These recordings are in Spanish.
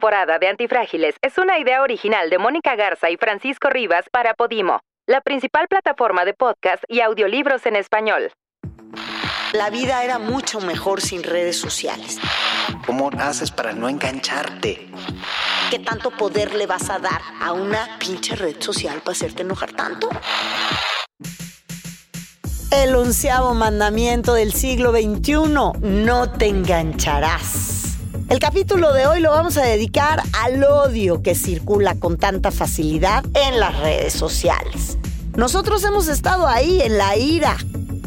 temporada de Antifrágiles es una idea original de Mónica Garza y Francisco Rivas para Podimo, la principal plataforma de podcast y audiolibros en español. La vida era mucho mejor sin redes sociales. ¿Cómo haces para no engancharte? ¿Qué tanto poder le vas a dar a una pinche red social para hacerte enojar tanto? El onceavo mandamiento del siglo XXI, no te engancharás. El capítulo de hoy lo vamos a dedicar al odio que circula con tanta facilidad en las redes sociales. Nosotros hemos estado ahí en la ira,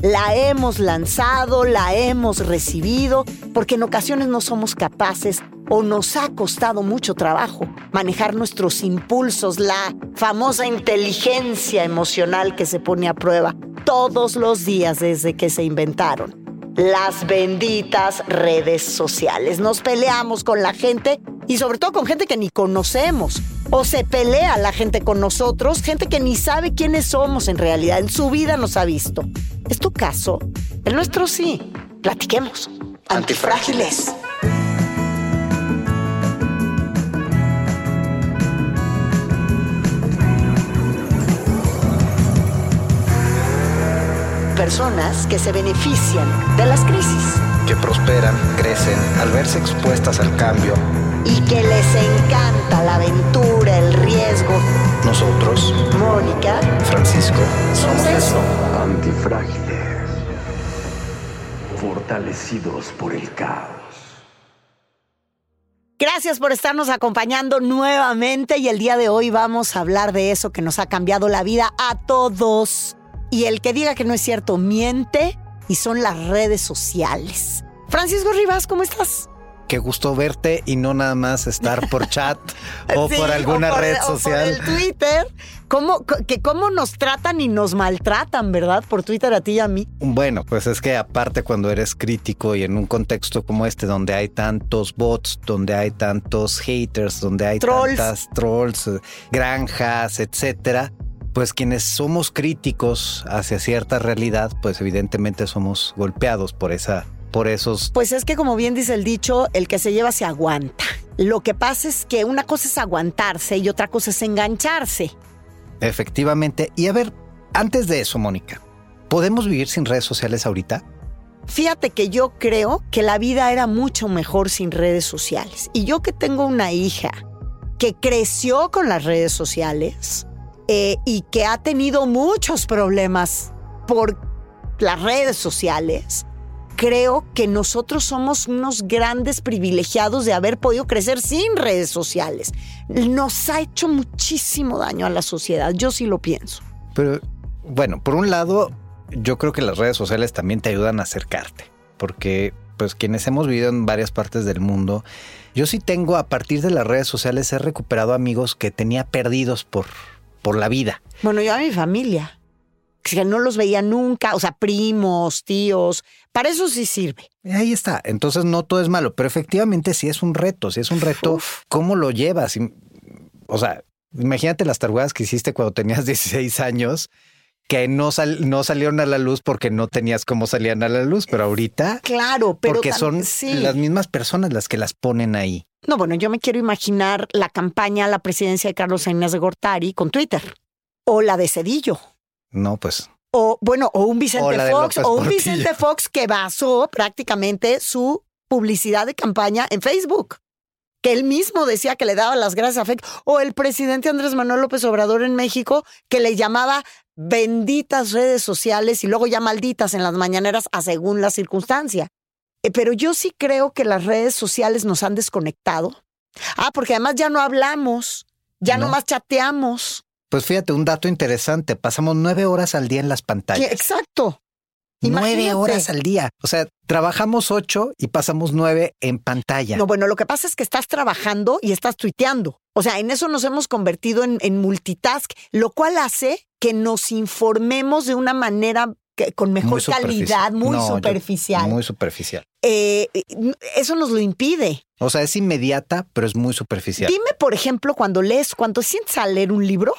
la hemos lanzado, la hemos recibido, porque en ocasiones no somos capaces o nos ha costado mucho trabajo manejar nuestros impulsos, la famosa inteligencia emocional que se pone a prueba todos los días desde que se inventaron las benditas redes sociales. Nos peleamos con la gente y sobre todo con gente que ni conocemos. O se pelea la gente con nosotros, gente que ni sabe quiénes somos en realidad, en su vida nos ha visto. ¿Es tu caso? El nuestro sí. Platiquemos. Antifrágiles. Personas que se benefician de las crisis. Que prosperan, crecen al verse expuestas al cambio. Y que les encanta la aventura, el riesgo. Nosotros, Mónica, Francisco, somos eso. Antifrágiles. Fortalecidos por el caos. Gracias por estarnos acompañando nuevamente y el día de hoy vamos a hablar de eso que nos ha cambiado la vida a todos y el que diga que no es cierto miente y son las redes sociales. Francisco Rivas, ¿cómo estás? Qué gusto verte y no nada más estar por chat o por alguna red social. O por el Twitter. ¿Cómo, que cómo nos tratan y nos maltratan, ¿verdad? Por Twitter a ti y a mí. Bueno, pues es que aparte cuando eres crítico y en un contexto como este, donde hay tantos bots, donde hay tantos haters, donde hay tantas trolls, granjas, etcétera, pues quienes somos críticos hacia cierta realidad, pues evidentemente somos golpeados por esa por esos Pues es que como bien dice el dicho, el que se lleva se aguanta. Lo que pasa es que una cosa es aguantarse y otra cosa es engancharse. Efectivamente. Y a ver, antes de eso, Mónica, ¿podemos vivir sin redes sociales ahorita? Fíjate que yo creo que la vida era mucho mejor sin redes sociales. Y yo que tengo una hija que creció con las redes sociales, eh, y que ha tenido muchos problemas por las redes sociales, creo que nosotros somos unos grandes privilegiados de haber podido crecer sin redes sociales. Nos ha hecho muchísimo daño a la sociedad, yo sí lo pienso. Pero bueno, por un lado, yo creo que las redes sociales también te ayudan a acercarte, porque pues quienes hemos vivido en varias partes del mundo, yo sí tengo a partir de las redes sociales he recuperado amigos que tenía perdidos por por la vida. Bueno, yo a mi familia, que no los veía nunca, o sea, primos, tíos, para eso sí sirve. Ahí está, entonces no todo es malo, pero efectivamente sí es un reto, sí es un reto, ¿cómo lo llevas? O sea, imagínate las tarugadas que hiciste cuando tenías 16 años que no, no salieron a la luz porque no tenías cómo salían a la luz, pero ahorita. Claro, pero. Porque son las mismas personas las que las ponen ahí. No, bueno, yo me quiero imaginar la campaña a la presidencia de Carlos Sainz de Gortari con Twitter. O la de Cedillo. No, pues. O bueno, o un Vicente Fox, o un Vicente Fox que basó prácticamente su publicidad de campaña en Facebook. Que él mismo decía que le daba las gracias a Facebook. O el presidente Andrés Manuel López Obrador en México, que le llamaba benditas redes sociales y luego ya malditas en las mañaneras a según la circunstancia. Eh, pero yo sí creo que las redes sociales nos han desconectado. Ah, porque además ya no hablamos, ya no. más chateamos. Pues fíjate, un dato interesante, pasamos nueve horas al día en las pantallas. Exacto. Nueve horas al día. O sea, trabajamos ocho y pasamos nueve en pantalla. No, bueno, lo que pasa es que estás trabajando y estás tuiteando. O sea, en eso nos hemos convertido en, en multitask, lo cual hace que nos informemos de una manera con mejor calidad, muy superficial. muy superficial. Eh, eso nos lo impide. O sea, es inmediata, pero es muy superficial. Dime, por ejemplo, cuando lees, cuando sientes a leer un libro,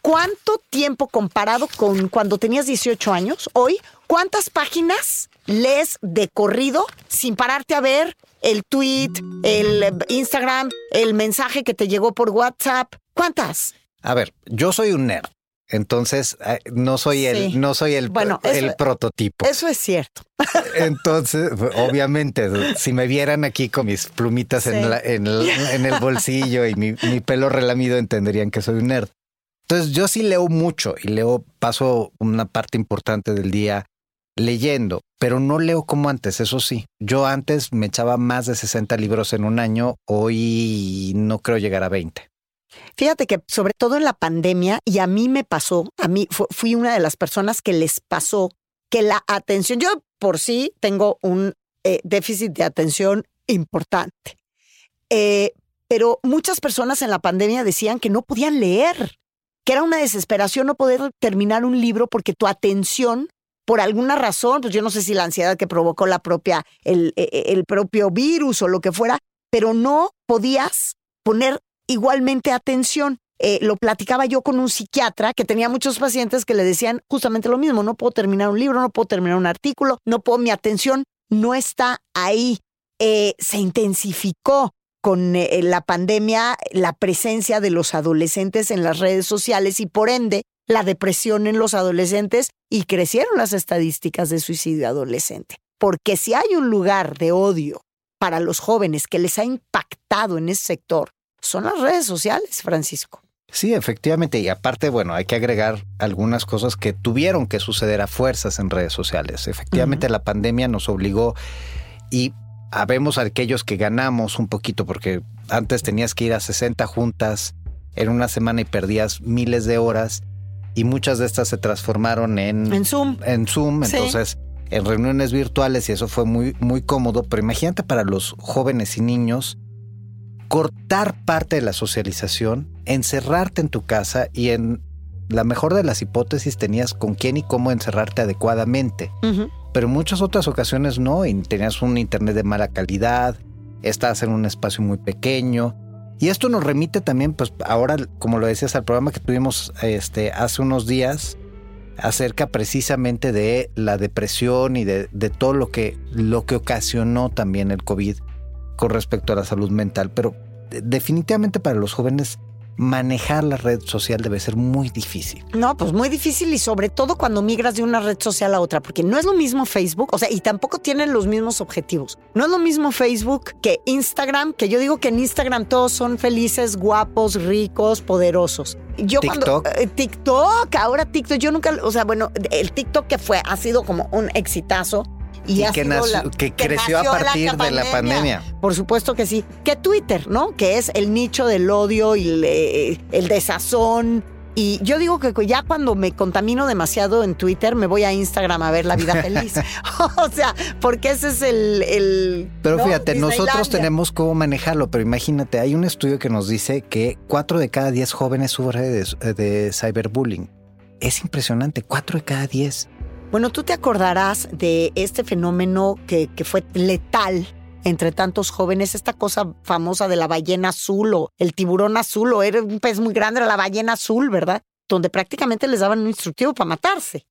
¿cuánto tiempo comparado con cuando tenías 18 años, hoy, cuántas páginas lees de corrido sin pararte a ver el tweet, el Instagram, el mensaje que te llegó por WhatsApp. ¿Cuántas? A ver, yo soy un nerd. Entonces, no soy el, no soy el, Bueno, eso- el prototipo. Eso es cierto. Entonces, obviamente, si me vieran aquí con mis plumitas Sí. en, la- en el, en el bolsillo y mi, mi pelo relamido, entenderían que soy un nerd. Entonces, yo sí leo mucho y leo, paso una parte importante del día leyendo, pero no leo como antes, eso sí. Yo antes me echaba más de 60 libros en un año, hoy no creo llegar a 20. Fíjate que sobre todo en la pandemia, y a mí me pasó, a mí fu- fui una de las personas que les pasó que la atención, yo por sí tengo un eh, déficit de atención importante, Eh, pero muchas personas en la pandemia decían que no podían leer, que era una desesperación no poder terminar un libro porque tu atención, por alguna razón, pues yo no sé si la ansiedad que provocó la propia, el, eh, el propio virus o lo que fuera, pero no podías poner igualmente atención. Eh, lo platicaba yo con un psiquiatra que tenía muchos pacientes que le decían justamente lo mismo, no puedo terminar un libro, no puedo terminar un artículo, no puedo, mi atención no está ahí. Eh, se intensificó con eh, la pandemia la presencia de los adolescentes en las redes sociales y por ende la depresión en los adolescentes y crecieron las estadísticas de suicidio adolescente. Porque si hay un lugar de odio para los jóvenes que les ha impactado en ese sector, son las redes sociales, Francisco. Sí, efectivamente. Y aparte, bueno, hay que agregar algunas cosas que tuvieron que suceder a fuerzas en redes sociales. Efectivamente, la pandemia nos obligó y habemos aquellos que ganamos un poquito porque antes tenías que ir a 60 juntas en una semana y perdías miles de horas y muchas de estas se transformaron en, En Zoom. en Zoom, Sí. entonces en reuniones virtuales y eso fue muy, muy cómodo, pero imagínate para los jóvenes y niños cortar parte de la socialización, encerrarte en tu casa y en la mejor de las hipótesis tenías con quién y cómo encerrarte adecuadamente, pero en muchas otras ocasiones no, y tenías un internet de mala calidad, estás en un espacio muy pequeño. Y esto nos remite también, pues ahora, como lo decías, al programa que tuvimos este, hace unos días, acerca precisamente de la depresión y de, de todo lo que, lo que ocasionó también el COVID con respecto a la salud mental. Pero definitivamente para los jóvenes manejar la red social debe ser muy difícil. No, pues muy difícil y sobre todo cuando migras de una red social a otra, porque no es lo mismo Facebook, o sea, y tampoco tienen los mismos objetivos. No es lo mismo Facebook que Instagram, que yo digo que en Instagram todos son felices, guapos, ricos, poderosos. Yo TikTok. cuando eh, TikTok, ahora TikTok, yo nunca, o sea, bueno, el TikTok que fue ha sido como un exitazo y, que, sido nació- la- que creció a partir de la pandemia. por supuesto que sí. Que Twitter, ¿no? Que es el nicho del odio y el, eh, el desazón. Y yo digo que ya cuando me contamino demasiado en Twitter, me voy a Instagram a ver la vida feliz. o sea, porque ese es el. el Pero ¿no? fíjate, nosotros tenemos cómo manejarlo, pero imagínate, hay un estudio que nos dice que 4 de cada 10 jóvenes sufren de, de cyberbullying. Es impresionante, 4 de cada 10. Bueno, tú te acordarás de este fenómeno que, que fue letal entre tantos jóvenes, esta cosa famosa de la ballena azul o el tiburón azul, o era un pez muy grande, era la ballena azul, ¿verdad? Donde prácticamente les daban un instructivo para matarse.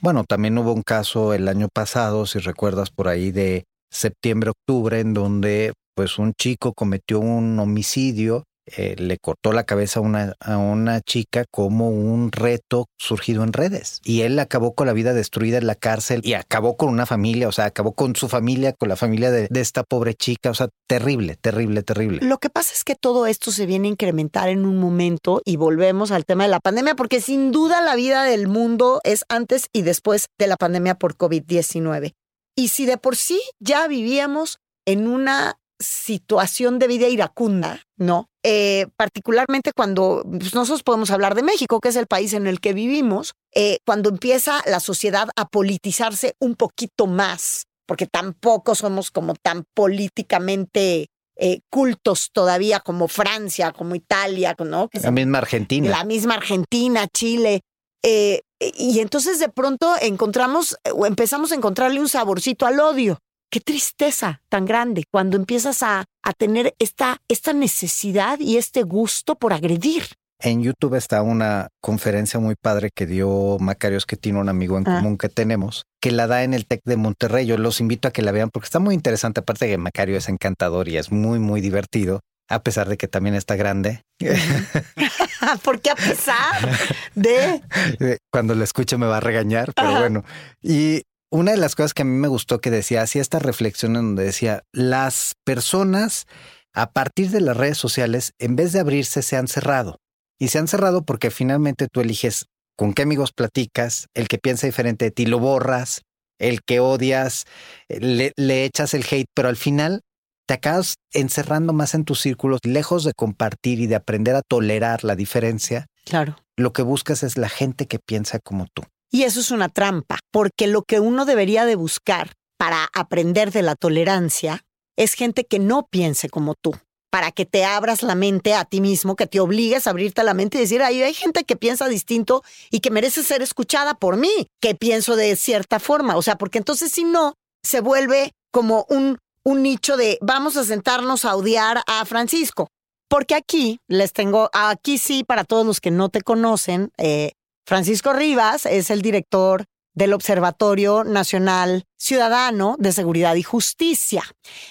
Bueno, también hubo un caso el año pasado, si recuerdas por ahí de septiembre, octubre, en donde pues un chico cometió un homicidio, eh, le cortó la cabeza a una, a una chica como un reto surgido en redes. Y él acabó con la vida destruida en la cárcel y acabó con una familia, o sea, acabó con su familia, con la familia de, de esta pobre chica, o sea, terrible, terrible, terrible. Lo que pasa es que todo esto se viene a incrementar en un momento y volvemos al tema de la pandemia, porque sin duda la vida del mundo es antes y después de la pandemia por COVID-19. Y si de por sí ya vivíamos en una situación de vida iracunda, ¿no? Eh, particularmente cuando pues, nosotros podemos hablar de México, que es el país en el que vivimos, eh, cuando empieza la sociedad a politizarse un poquito más, porque tampoco somos como tan políticamente eh, cultos todavía como Francia, como Italia, ¿no? Que La misma Argentina. la misma Argentina, Chile. eh, y entonces de pronto encontramos o empezamos a encontrarle un saborcito al odio. Qué tristeza tan grande cuando empiezas a, a tener esta, esta necesidad y este gusto por agredir. En YouTube está una conferencia muy padre que dio Macario tiene un amigo en ah. común que tenemos, que la da en el TEC de Monterrey. Yo los invito a que la vean porque está muy interesante. Aparte de que Macario es encantador y es muy, muy divertido, a pesar de que también está grande. ¿Por qué a pesar de? Cuando lo escuche me va a regañar, pero bueno. Y una de las cosas que a mí me gustó que decía, hacía esta reflexión en donde decía, las personas a partir de las redes sociales, en vez de abrirse, se han cerrado. Y se han cerrado porque finalmente tú eliges con qué amigos platicas, el que piensa diferente de ti lo borras, el que odias, le, le echas el hate, pero al final te acabas encerrando más en tus círculos, lejos de compartir y de aprender a tolerar la diferencia. Claro. Lo que buscas es la gente que piensa como tú. Y eso es una trampa, porque lo que uno debería de buscar para aprender de la tolerancia es gente que no piense como tú para que te abras la mente a ti mismo, que te obligues a abrirte la mente y decir, Ay, hay gente que piensa distinto y que merece ser escuchada por mí, que pienso de cierta forma. O sea, porque entonces si no, se vuelve como un, un nicho de vamos a sentarnos a odiar a Francisco. Porque aquí les tengo, aquí sí, para todos los que no te conocen, eh, Francisco Rivas es el director del Observatorio Nacional Ciudadano de Seguridad y Justicia.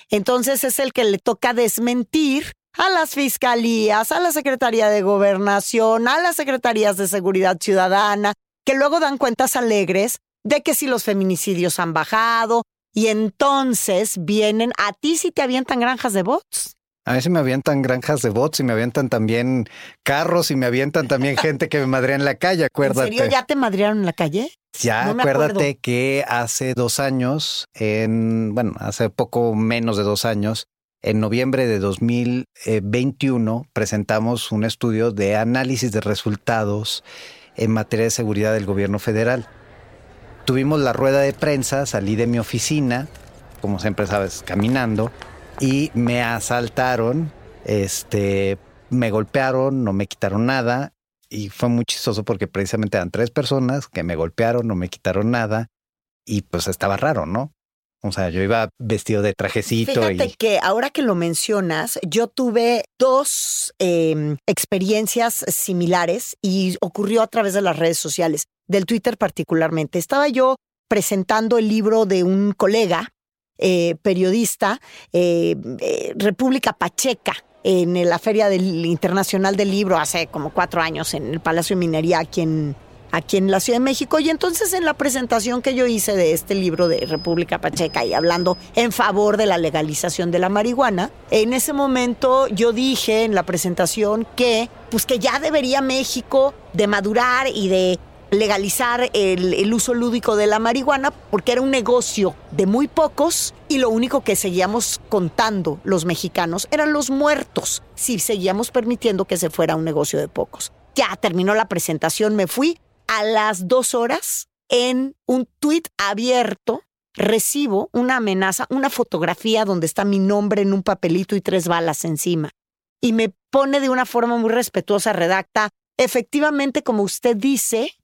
Entonces es el que le toca desmentir a las fiscalías, a la Secretaría de Gobernación, a las Secretarías de Seguridad Ciudadana, que luego dan cuentas alegres de que si los feminicidios han bajado y entonces vienen a ti si te avientan granjas de bots. A veces me avientan granjas de bots y me avientan también carros y me avientan también gente que me madrea en la calle, acuérdate. ¿En serio ya te madrearon en la calle? Ya, acuérdate que hace dos años, en, bueno, hace poco menos de dos años, en noviembre de 2021 presentamos un estudio de análisis de resultados en materia de seguridad del gobierno federal. Tuvimos la rueda de prensa, salí de mi oficina, como siempre sabes, caminando, y me asaltaron, este, me golpearon, no me quitaron nada y fue muy chistoso porque precisamente eran tres personas que me golpearon, no me quitaron nada y pues estaba raro, ¿no? O sea, yo iba vestido de trajecito. Fíjate que ahora que lo mencionas, yo tuve dos em, experiencias similares y ocurrió a través de las redes sociales, del Twitter particularmente. Estaba yo presentando el libro de un colega eh, periodista, eh, eh, República Pacheca, en la Feria del Internacional del Libro hace como cuatro años en el Palacio de Minería aquí en, aquí en la Ciudad de México. Y entonces en la presentación que yo hice de este libro de República Pacheca y hablando en favor de la legalización de la marihuana, en ese momento yo dije en la presentación que pues que ya debería México de madurar y de legalizar el, uso lúdico de la marihuana porque era un negocio de muy pocos y lo único que seguíamos contando los mexicanos eran los muertos si seguíamos permitiendo que se fuera un negocio de pocos. Ya terminó la presentación, me fui a las dos horas en un tuit abierto. Recibo una amenaza, una fotografía donde está mi nombre en un papelito y tres balas encima. Y me pone de una forma muy respetuosa, redacta, efectivamente, como usted dice,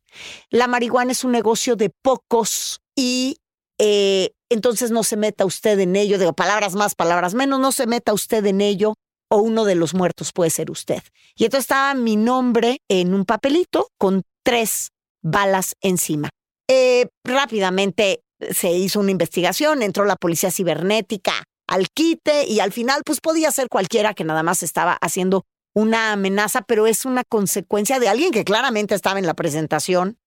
la marihuana es un negocio de pocos y eh, entonces no se meta usted en ello, digo palabras más, palabras menos, no se meta usted en ello o uno de los muertos puede ser usted. Y entonces estaba mi nombre en un papelito con tres balas encima. Eh, rápidamente se hizo una investigación, entró la policía cibernética al quite y al final pues podía ser cualquiera que nada más estaba haciendo una amenaza, pero es una consecuencia de alguien que claramente estaba en la presentación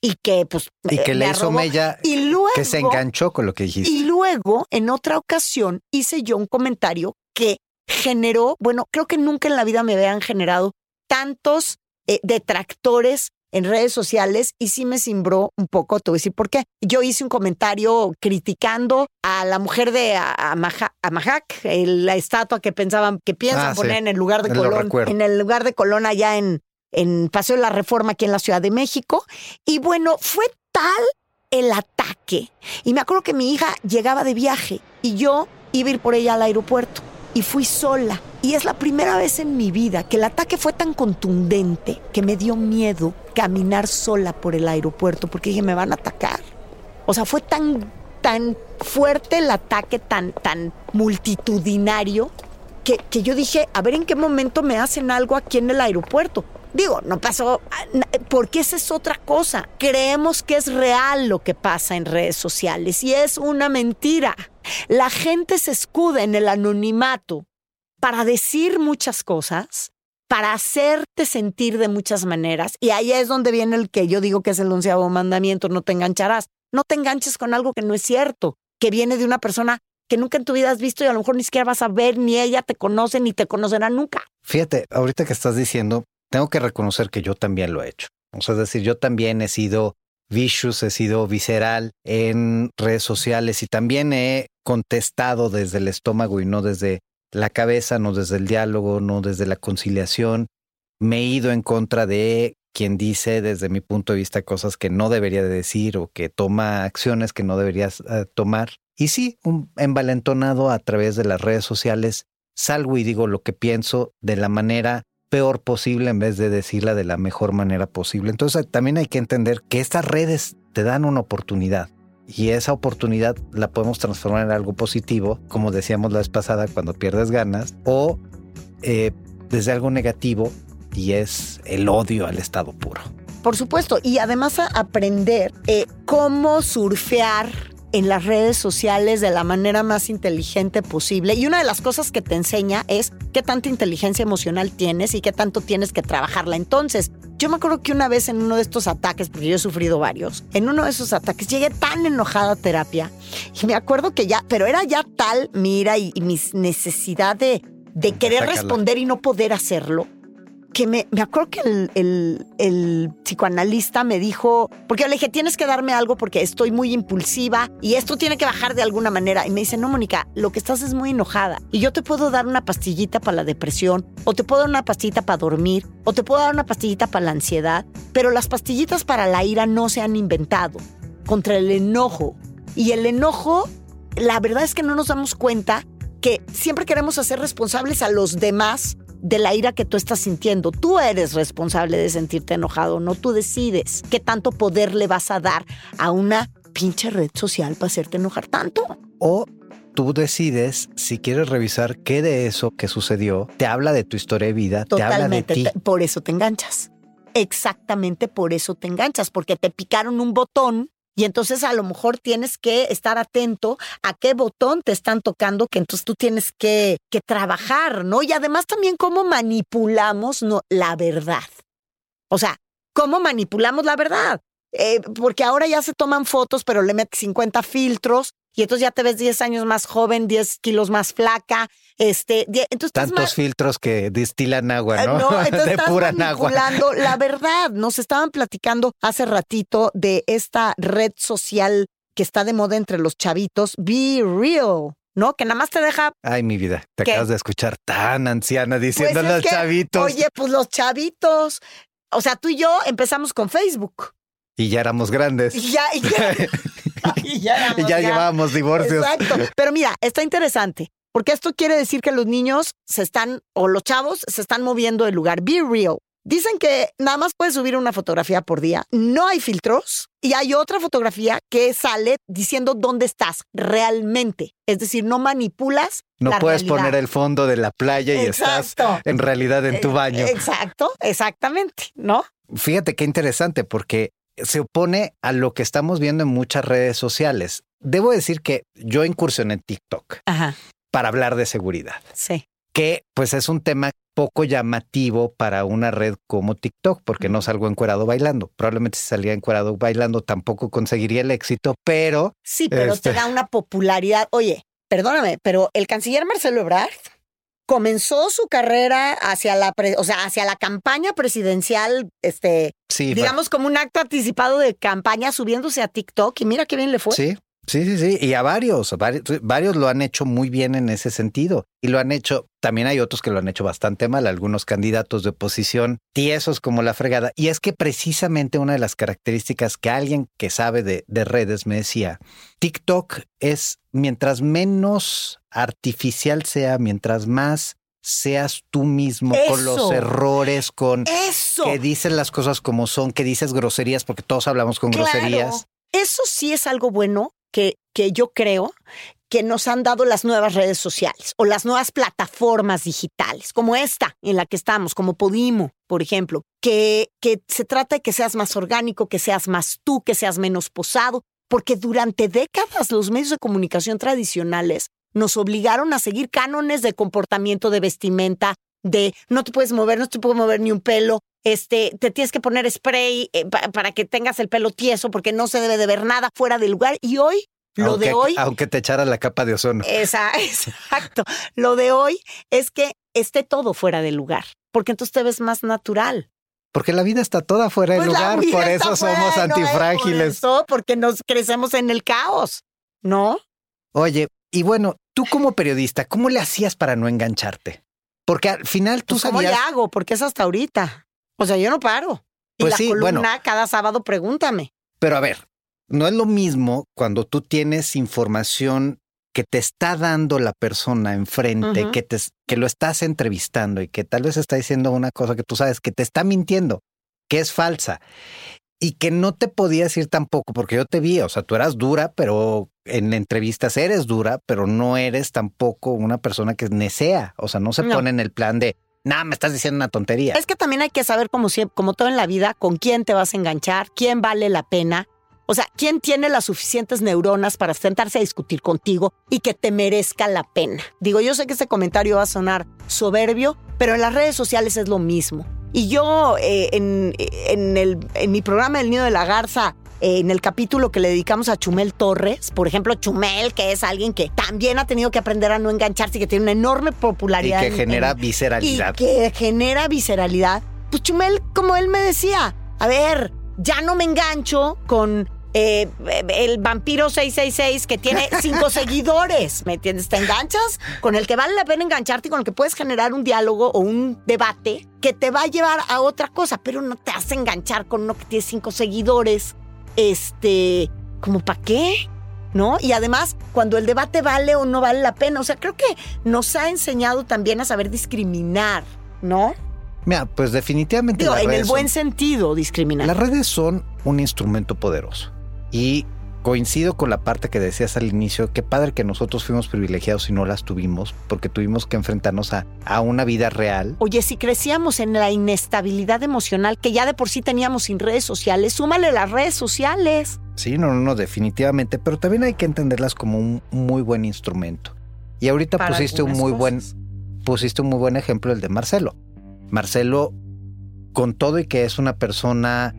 y que pues y que le hizo mella y luego, que se enganchó con lo que dijiste. Y luego en otra ocasión hice yo un comentario que generó, bueno, creo que nunca en la vida me habían generado tantos eh, detractores en redes sociales y sí me cimbró un poco, te voy a decir por qué. Yo hice un comentario criticando a la mujer de Amahak, la estatua que pensaban, que piensan ah, poner en el lugar de Colón, en el lugar de Colón allá en, en Paseo de la Reforma aquí en la Ciudad de México. Y bueno, fue tal el ataque. Y me acuerdo que mi hija llegaba de viaje y yo iba a ir por ella al aeropuerto y fui sola. Y es la primera vez en mi vida que el ataque fue tan contundente que me dio miedo caminar sola por el aeropuerto porque dije, me van a atacar. O sea, fue tan, tan fuerte el ataque, tan, tan multitudinario, que, que yo dije, a ver en qué momento me hacen algo aquí en el aeropuerto. Digo, no pasó, porque esa es otra cosa. Creemos que es real lo que pasa en redes sociales y es una mentira. La gente se escuda en el anonimato para decir muchas cosas, para hacerte sentir de muchas maneras. Y ahí es donde viene el que yo digo que es el onceavo mandamiento, no te engancharás. No te enganches con algo que no es cierto, que viene de una persona que nunca en tu vida has visto y a lo mejor ni siquiera vas a ver, ni ella te conoce, ni te conocerá nunca. Fíjate, ahorita que estás diciendo, tengo que reconocer que yo también lo he hecho. O sea, es decir, yo también he sido vicious, he sido visceral en redes sociales y también he contestado desde el estómago y no desde la cabeza, no desde el diálogo, no desde la conciliación. Me he ido en contra de quien dice desde mi punto de vista cosas que no debería de decir o que toma acciones que no deberías eh, tomar. Y sí, un envalentonado a través de las redes sociales, salgo y digo lo que pienso de la manera peor posible en vez de decirla de la mejor manera posible. Entonces también hay que entender que estas redes te dan una oportunidad y esa oportunidad la podemos transformar en algo positivo, como decíamos la vez pasada, cuando pierdes ganas, o eh, desde algo negativo y es el odio al estado puro. Por supuesto, y además aprender eh, cómo surfear en las redes sociales de la manera más inteligente posible. Y una de las cosas que te enseña es qué tanta inteligencia emocional tienes y qué tanto tienes que trabajarla. Entonces, yo me acuerdo que una vez en uno de estos ataques, porque yo he sufrido varios, en uno de esos ataques llegué tan enojada a terapia y me acuerdo que ya, pero era ya tal mira y, mi necesidad de, de querer responder y no poder hacerlo que me, me acuerdo que el, el, psicoanalista me dijo, porque yo le dije, tienes que darme algo porque estoy muy impulsiva y esto tiene que bajar de alguna manera. Y me dice, no, Mónica, lo que estás es muy enojada y yo te puedo dar una pastillita para la depresión, o te puedo dar una pastillita para dormir, o te puedo dar una pastillita para la ansiedad, pero las pastillitas para la ira no se han inventado contra el enojo. Y el enojo, la verdad es que no nos damos cuenta que siempre queremos hacer responsables a los demás de la ira que tú estás sintiendo. Tú eres responsable de sentirte enojado, no tú decides qué tanto poder le vas a dar a una pinche red social para hacerte enojar tanto. O tú decides si quieres revisar qué de eso que sucedió te habla de tu historia de vida, te habla de ti. por eso te enganchas. Exactamente por eso te enganchas, porque te picaron un botón y entonces a lo mejor tienes que estar atento a qué botón te están tocando, que entonces tú tienes que, que trabajar, ¿no? Y además también cómo manipulamos no, la verdad. O sea, cómo manipulamos la verdad. Eh, porque ahora ya se toman fotos, pero le metes 50 filtros y entonces ya te ves 10 años más joven, 10 kilos más flaca. Este, entonces Tantos filtros que destilan agua, ¿no? no de pura agua. La verdad, nos estaban platicando hace ratito de esta red social que está de moda entre los chavitos, Be Real. ¿no? Que nada más te deja. Ay, mi vida, te acabas de escuchar tan anciana diciendo pues los chavitos. Oye, pues los chavitos. O sea, tú y yo empezamos con Facebook. Y ya éramos grandes. Y ya, y ya, y ya, ya llevábamos divorcios. Exacto. Pero mira, está interesante. Porque esto quiere decir que los niños se están, o los chavos, se están moviendo del lugar. Be real. Dicen que nada más puedes subir una fotografía por día, no hay filtros y hay otra fotografía que sale diciendo dónde estás realmente. Es decir, no manipulas. No puedes poner el fondo de la playa y estás en realidad en tu baño. Exacto, exactamente, ¿no? Fíjate qué interesante porque se opone a lo que estamos viendo en muchas redes sociales. Debo decir que yo incursioné en TikTok para hablar de seguridad. Sí. Que pues es un tema poco llamativo para una red como TikTok, porque no salgo encuerado bailando. Probablemente si salía encuerado bailando tampoco conseguiría el éxito, pero... Sí, pero te este da una popularidad. Oye, perdóname, pero el canciller Marcelo Ebrard comenzó su carrera hacia la, o sea, hacia la campaña presidencial, este, digamos como un acto anticipado de campaña subiéndose a TikTok y mira qué bien le fue. Sí, Sí, sí, sí, y a varios, varios, varios lo han hecho muy bien en ese sentido. Y lo han hecho, también hay otros que lo han hecho bastante mal, algunos candidatos de oposición tiesos como la fregada. Y es que precisamente una de las características que alguien que sabe de, de redes me decía, TikTok es mientras menos artificial sea, mientras más seas tú mismo con los errores, con que dices las cosas como son, que dices groserías, porque todos hablamos con groserías. Eso sí es algo bueno que, que yo creo que nos han dado las nuevas redes sociales o las nuevas plataformas digitales, como esta en la que estamos, como Podimo, por ejemplo. que, que se trata de que seas más orgánico, que seas más tú, que seas menos posado, porque durante décadas los medios de comunicación tradicionales nos obligaron a seguir cánones de comportamiento, de vestimenta, de no te puedes mover, no te puedes mover ni un pelo, este, te tienes que poner spray eh, para que tengas el pelo tieso porque no se debe de ver nada fuera del lugar. Y hoy, lo aunque, de hoy... Aunque te echara la capa de ozono. Esa, exacto. Lo de hoy es que esté todo fuera del lugar, porque entonces te ves más natural. Porque la vida está toda fuera del Pues lugar, por eso somos ¿no? antifrágiles. Por eso, porque nos crecemos en el caos, ¿no? Oye, y bueno, tú como periodista, ¿cómo le hacías para no engancharte? Porque al final tú Pues, ¿Cómo sabías... le hago? Porque es hasta ahorita. O sea, yo no paro. Y Pues la sí, columna bueno. cada sábado pregúntame. Pero a ver, no es lo mismo cuando tú tienes información que te está dando la persona enfrente, que, te, que lo estás entrevistando y que tal vez está diciendo una cosa que tú sabes que te está mintiendo, que es falsa y que no te podías ir tampoco, porque yo te vi, o sea, tú eras dura, pero en entrevistas eres dura, pero no eres tampoco una persona que nesea, o sea, no se No. pone en el plan de, nada, me estás diciendo una tontería. Es que también hay que saber, como, siempre, como todo en la vida, con quién te vas a enganchar, quién vale la pena. O sea, quién tiene las suficientes neuronas para sentarse a discutir contigo y que te merezca la pena. Digo, yo sé que este comentario va a sonar soberbio, pero en las redes sociales es lo mismo. Y yo eh, en, en el, en mi programa El Nido de la Garza, eh, en el capítulo que le dedicamos a Chumel Torres, por ejemplo, Chumel, que es alguien que también ha tenido que aprender a no engancharse y que tiene una enorme y popularidad. que en- genera en- visceralidad. y que genera visceralidad. Pues Chumel, como él me decía, a ver, ya no me engancho con eh, el vampiro 666 que tiene cinco seguidores, ¿me entiendes? Te enganchas con el que vale la pena engancharte y con el que puedes generar un diálogo o un debate que te va a llevar a otra cosa, pero no te hace enganchar con uno que tiene cinco seguidores, este, ¿como para qué? ¿no? Y además, cuando el debate vale o no vale la pena, o sea, creo que nos ha enseñado también a saber discriminar, ¿no? Mira, pues definitivamente Digo, las en el buen son- sentido discriminar. Las redes son un instrumento poderoso y coincido con la parte que decías al inicio, qué padre que nosotros fuimos privilegiados y no las tuvimos, porque tuvimos que enfrentarnos a, a una vida real. Oye, si crecíamos en la inestabilidad emocional que ya de por sí teníamos sin redes sociales, súmale las redes sociales. Sí, no, no, no, definitivamente, pero también hay que entenderlas como un muy buen instrumento. Y ahorita para pusiste un muy buen, pusiste un muy buen ejemplo el de Marcelo. Marcelo, con todo y que es una persona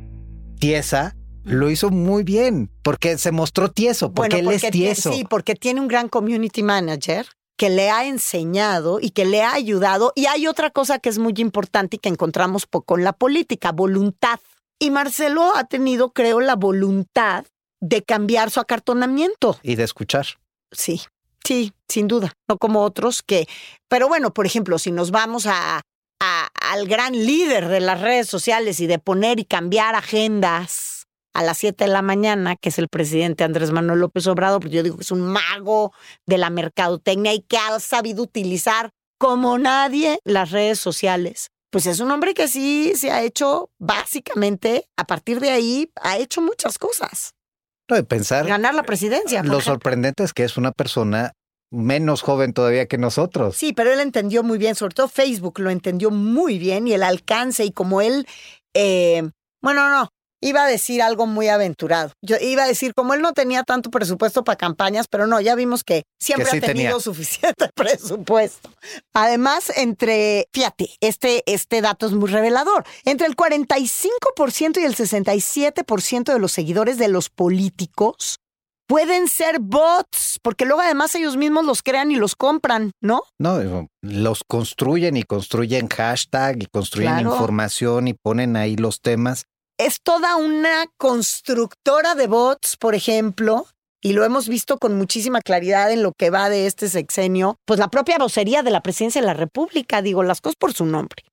tiesa, lo hizo muy bien, porque se mostró tieso, porque él es tie- tieso. Sí, porque tiene un gran community manager que le ha enseñado y que le ha ayudado. Y hay otra cosa que es muy importante y que encontramos poco en la política, voluntad. Y Marcelo ha tenido, creo, la voluntad de cambiar su acartonamiento. Y de escuchar. Sí, sí, sin duda. No como otros que... Pero bueno, por ejemplo, si nos vamos a, a- al gran líder de las redes sociales y de poner y cambiar agendas a las 7 de la mañana, que es el presidente Andrés Manuel López Obrador, porque yo digo que es un mago de la mercadotecnia y que ha sabido utilizar como nadie las redes sociales. Pues es un hombre que sí se ha hecho básicamente, a partir de ahí, ha hecho muchas cosas. No, de pensar Ganar la presidencia. lo ejemplo. sorprendente es que es una persona menos joven todavía que nosotros. Sí, pero él entendió muy bien, sobre todo Facebook lo entendió muy bien y el alcance y como él, eh, bueno, no, iba a decir algo muy aventurado. Yo iba a decir, como él no tenía tanto presupuesto para campañas, pero no, ya vimos que siempre Que sí ha tenido tenía. suficiente presupuesto. Además, entre, fíjate, este, este dato es muy revelador, entre el 45% y el 67% de los seguidores de los políticos pueden ser bots, porque luego además ellos mismos los crean y los compran, ¿no? No, los construyen y construyen hashtag y construyen Claro. información y ponen ahí los temas. Es toda una constructora de bots, por ejemplo, y lo hemos visto con muchísima claridad en lo que va de este sexenio, pues la propia vocería de la presidencia de la República, digo las cosas por su nombre.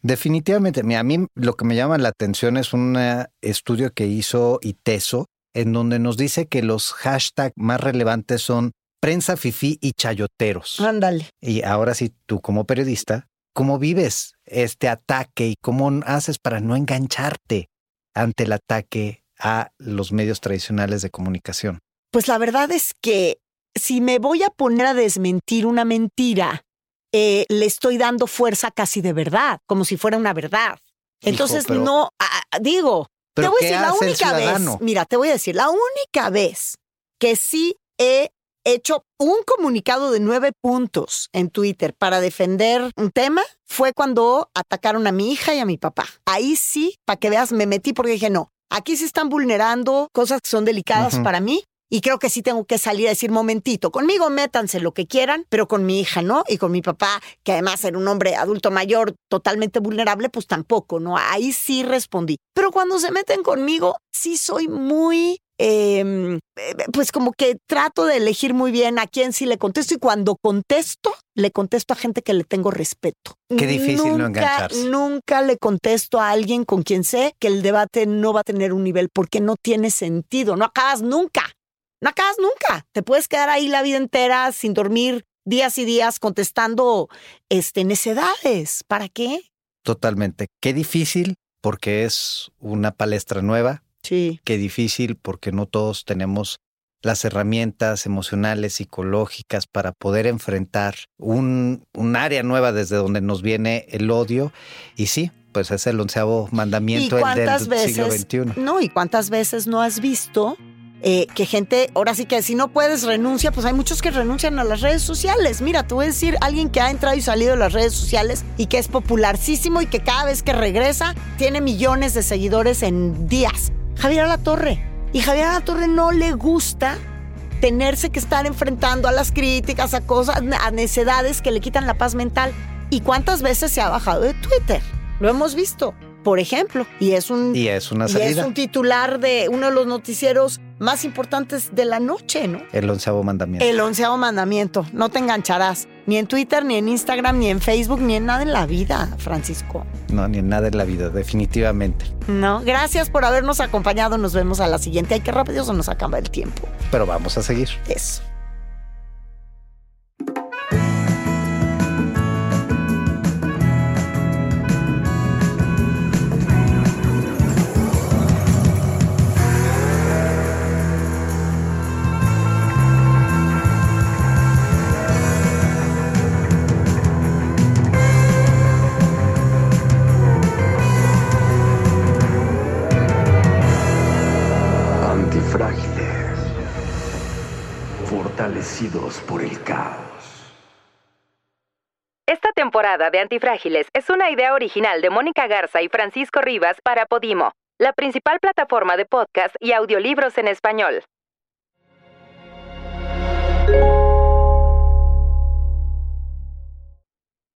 Definitivamente, a mí lo que me llama la atención es un eh, estudio que hizo ITESO, en donde nos dice que los hashtags más relevantes son prensa fifí y chayoteros. Ándale. Y ahora sí, tú como periodista, ¿cómo vives este ataque y cómo haces para no engancharte ante el ataque a los medios tradicionales de comunicación? Pues la verdad es que si me voy a poner a desmentir una mentira, eh, le estoy dando fuerza casi de verdad, como si fuera una verdad. Entonces, no, digo, te voy a decir, la única vez, mira, te voy a decir, la única vez que sí he hecho un comunicado de nueve puntos en Twitter para defender un tema fue cuando atacaron a mi hija y a mi papá. Ahí sí, para que veas, me metí porque dije, no, aquí se están vulnerando cosas que son delicadas para mí. Y creo que sí tengo que salir a decir, momentito, conmigo métanse lo que quieran, pero con mi hija, ¿no? Y con mi papá, que además era un hombre adulto mayor totalmente vulnerable, pues tampoco, ¿no? Ahí sí respondí. Pero cuando se meten conmigo, sí soy muy eh, pues como que trato de elegir muy bien a quién sí le contesto y cuando contesto, le contesto a gente que le tengo respeto. Qué difícil nunca, no engancharse. Nunca le contesto a alguien con quien sé que el debate no va a tener un nivel porque no tiene sentido, no acabas nunca, no acabas nunca. Te puedes quedar ahí la vida entera sin dormir días y días contestando este, necedades. ¿Para qué? Totalmente. Qué difícil porque es una palestra nueva, Sí. Qué difícil porque no todos tenemos las herramientas emocionales, psicológicas para poder enfrentar un, un área nueva desde donde nos viene el odio. Y sí, pues es el onceavo mandamiento del siglo XXI. No, y cuántas veces no has visto eh, que gente, ahora sí que si no puedes renuncia, pues hay muchos que renuncian a las redes sociales. Mira, te voy a decir, alguien que ha entrado y salido de las redes sociales y que es popularísimo y que cada vez que regresa tiene millones de seguidores en días. Javier Torre Y Javier Torre no le gusta tenerse que estar enfrentando a las críticas, a cosas, a necedades que le quitan la paz mental. ¿Y cuántas veces se ha bajado de Twitter? Lo hemos visto, por ejemplo. Y es un, y es una salida. Y es un titular de uno de los noticieros más importantes de la noche, ¿no? El onceavo mandamiento. El onceavo mandamiento. No te engancharás. Ni en Twitter, ni en Instagram, ni en Facebook, ni en nada en la vida, Francisco. No, ni en nada en la vida, definitivamente. No, gracias por habernos acompañado. Nos vemos a la siguiente. Ay, qué rápido se nos acaba el tiempo. Pero vamos a seguir. Eso. De Antifrágiles es una idea original de Mónica Garza y Francisco Rivas para Podimo, la principal plataforma de podcast y audiolibros en español.